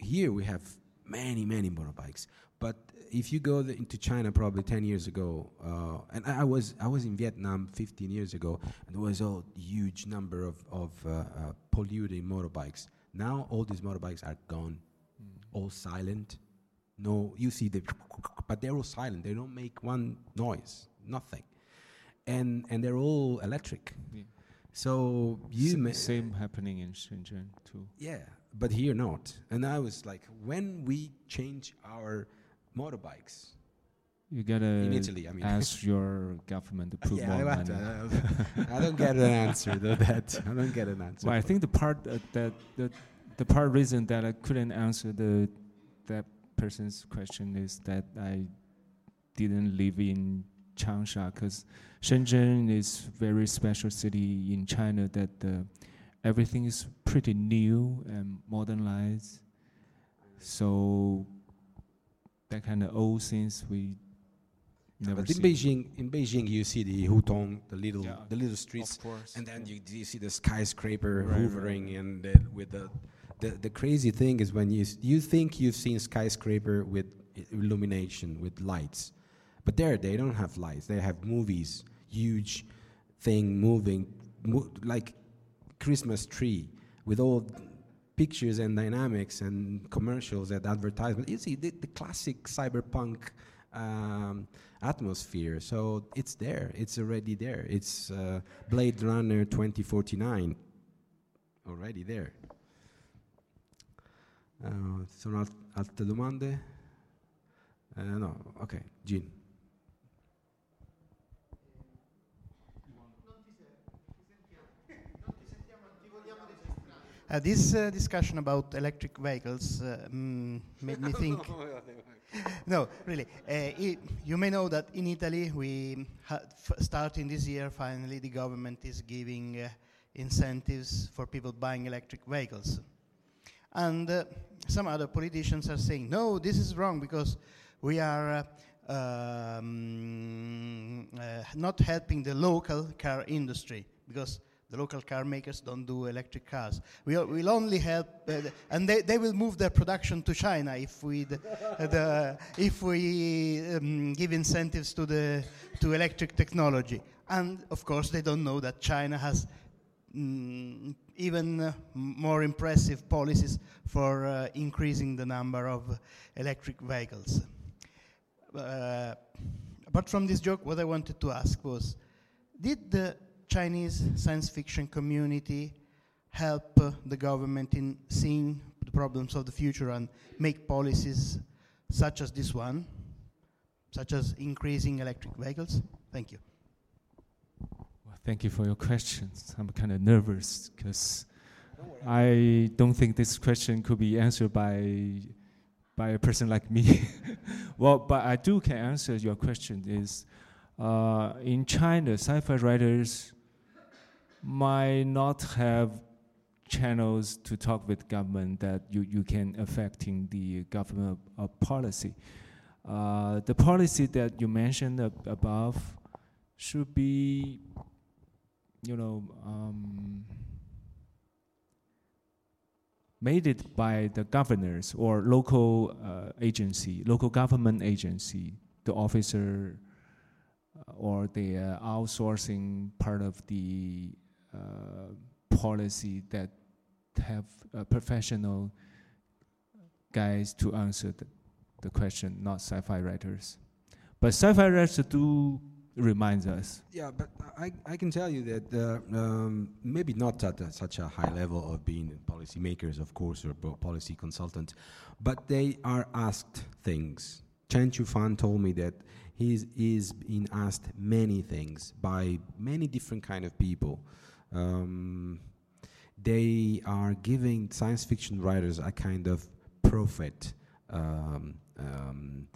A: here we have many many motorbikes. But if you go into China, probably 10 years ago, uh, and I, I, was I was in Vietnam 15 years ago, and there was a huge number of of uh, uh, polluting motorbikes. Now all these motorbikes are gone, mm. all silent. No, you see the, but they're all silent. They don't make one noise, nothing, and and they're all electric. Yeah. So you
B: S- same happening in Shenzhen too.
A: Yeah, but here not. And I was like, when we change our motorbikes,
B: you gotta in Italy. I mean, ask your government to put
A: yeah,
B: more
A: I
B: money. (laughs)
A: I don't get an answer though. That I don't get an answer.
B: Well, I think the part uh, that the the part reason that I couldn't answer the that person's question is that I didn't live in Changsha because Shenzhen is very special city in China that uh, everything is pretty new and modernized. So that kind of old things we never
A: but in Beijing, in Beijing, you see the Hutong, the little, yeah, the little streets, and then you, you, see the skyscraper right, hovering, right. and the, with the, the the crazy thing is when you you think you've seen skyscraper with illumination with lights, but there they don't have lights; they have movies huge thing moving, mo- like Christmas tree with all pictures and dynamics and commercials and advertisements. You see the, the classic cyberpunk um, atmosphere. So it's there. It's already there. It's uh, Blade Runner 2049 already there. Uh, sono alt- altre domande? Uh, no, ok, Gene.
C: Uh, this uh, discussion about electric vehicles uh, mm, made me (laughs) think. no, (laughs) really. It, uh, you may know that in Italy, we starting this year, finally, the government is giving uh, incentives for people buying electric vehicles. And uh, some other politicians are saying, no, this is wrong because we are um, not helping the local car industry because the local car makers don't do electric cars. We will only help, uh, and they, they will move their production to China if we the, if we um, give incentives to the to electric technology. And of course, they don't know that China has mm, even uh, more impressive policies for uh, increasing the number of electric vehicles. Uh, apart from this joke, what I wanted to ask was, did the Chinese science fiction community help uh, the government in seeing the problems of the future and make policies such as this one, such as increasing electric vehicles? Thank you.
B: Well, thank you for your questions. I'm kind of nervous because I don't think this question could be answered by
D: by a person like me. (laughs) well, but I do can answer your question. Is uh, in China, sci-fi writers might not have channels to talk with government that you, you can affecting the government uh, policy. Uh, the policy that you mentioned ab above should be, you know, um, made it by the governors or local uh, agency, local government agency, the officer or the uh, outsourcing part of the uh, policy that have professional guys to answer the, the question, not sci-fi writers. But sci-fi writers do remind us.
A: Yeah, but I, I can tell you that uh, um, maybe not at a, such a high level of being policymakers, of course, or policy consultants, but they are asked things. Chen Qiufan told me that he's is being asked many things by many different kind of people. Um, they are giving science fiction writers a kind of prophet um, um,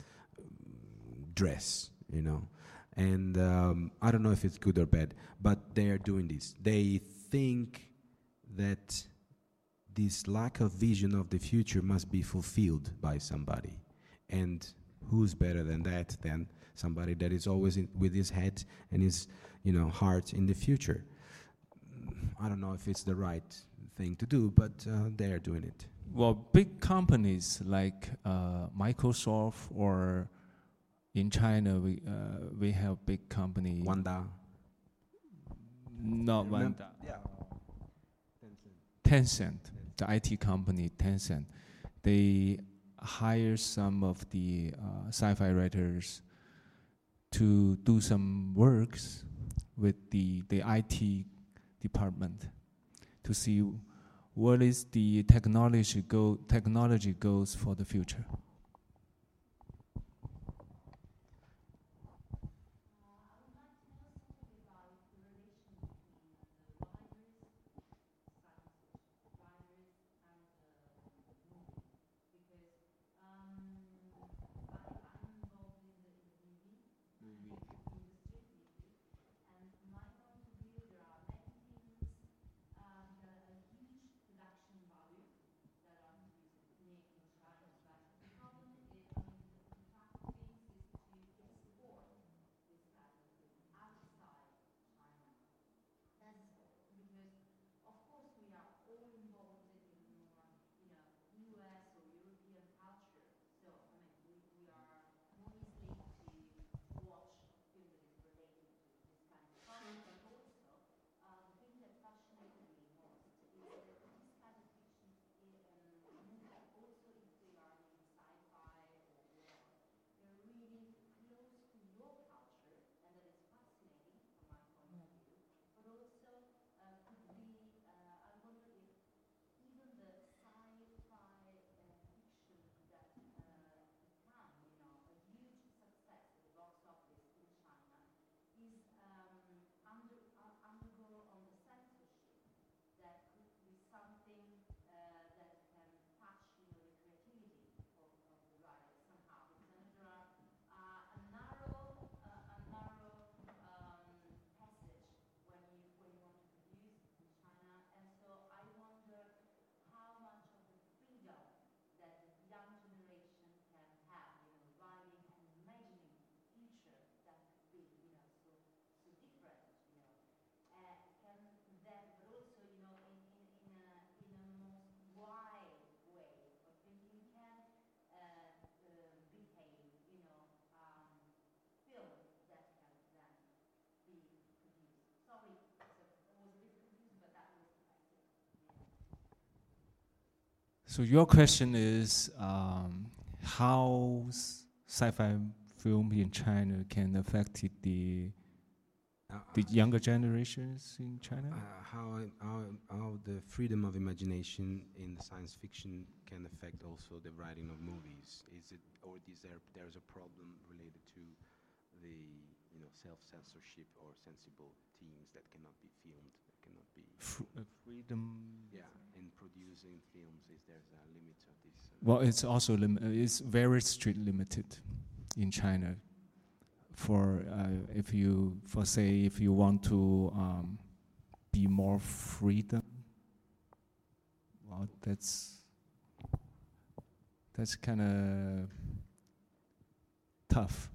A: dress, you know. And um, I don't know if it's good or bad, but they are doing this. They think that this lack of vision of the future must be fulfilled by somebody. And who's better than that than somebody that is always with his head and his you know heart in the future I don't know if it's the right thing to do, but uh, they are doing it.
D: Well, big companies like uh, Microsoft or in China, we uh, we have big company.
A: Wanda.
D: Not Wanda.
A: Yeah.
D: Tencent, the IT company Tencent, they hire some of the uh, sci-fi writers to do some works with the the IT department to see what is the technology go technology goals for the future. So your question is um, how sci-fi film in China can affect the uh, the younger generations in China?
A: Uh, how, how, how the freedom of imagination in the science fiction can affect also the writing of movies? Is it or is there there's a problem related to the you know know, self-censorship or sensible themes that cannot be filmed, cannot be.
B: Fr- uh, freedom.
A: Yeah, in producing films, is there's a limit of this. uh,
B: Well, it's also lim- uh, it's very strict limited in China. For uh, if you, for say, if you want to um, be more freedom, well, that's that's kind of tough.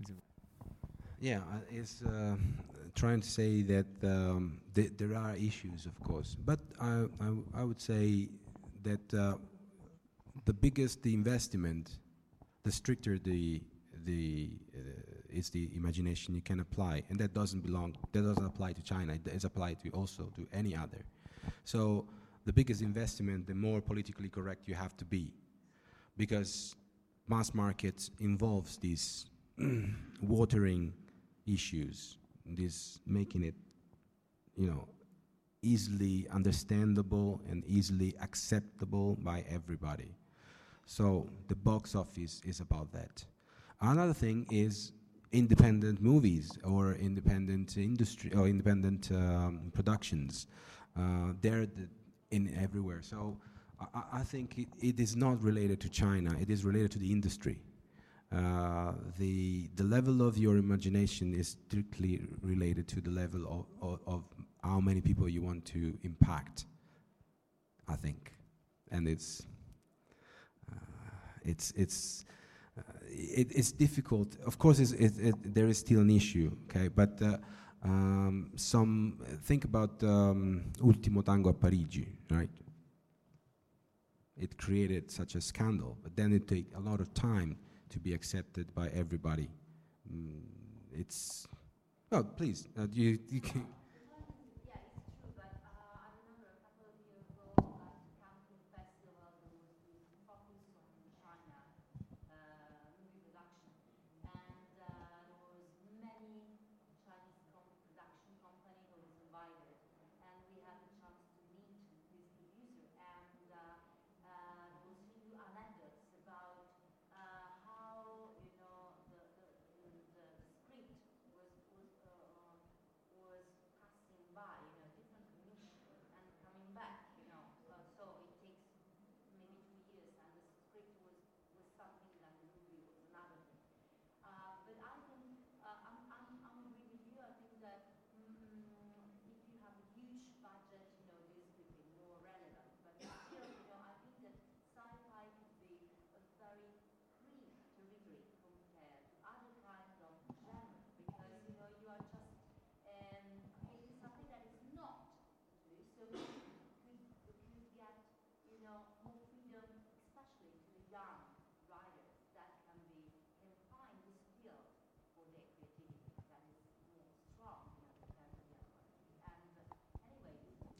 B: Is it-
A: Yeah, it's uh, trying to say that um, th- there are issues, of course, but I, I, would say that uh, the biggest the investment, the stricter the the uh, is the imagination you can apply, and that doesn't belong. That doesn't apply to China. It is applied to also to any other. So the biggest investment, the more politically correct you have to be, because mass market involves this (clears throat) watering issues, this making it, you know, easily understandable and easily acceptable by everybody. So the box office is about that. Another thing is independent movies or independent industry or independent um, productions. Uh, they're the, in everywhere. So I- I, think it, it is not related to China. It is related to the industry. Uh, the the level of your imagination is strictly related to the level of, of, of how many people you want to impact. I think, and it's uh, it's it's uh, it, it's difficult. Of course, it, it, there is still an issue. Okay, but uh, um, some think about um, Ultimo Tango a Parigi, right? It created such a scandal, but then it took a lot of time to be accepted by everybody. Mm, it's oh, please, uh, you, you can.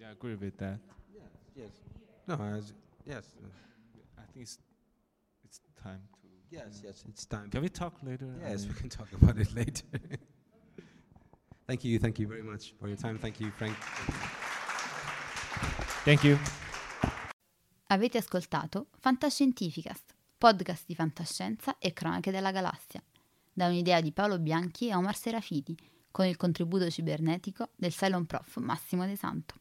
D: Yeah, I agree with that.
A: Yes, yes. No, as, yes,
B: I think it's it's time to.
A: yes, yes. It's time.
B: Can we talk later?
A: Yes,
B: I-
A: we can talk about it later. (laughs) thank you, thank you very much for your time. Thank you, Frank.
B: Thank you.
E: Avete ascoltato Fantascientificast, podcast di fantascienza e cronache della galassia, da un'idea di Paolo Bianchi e Omar Serafiti, con il contributo cibernetico del Cylon Prof Massimo De Santo.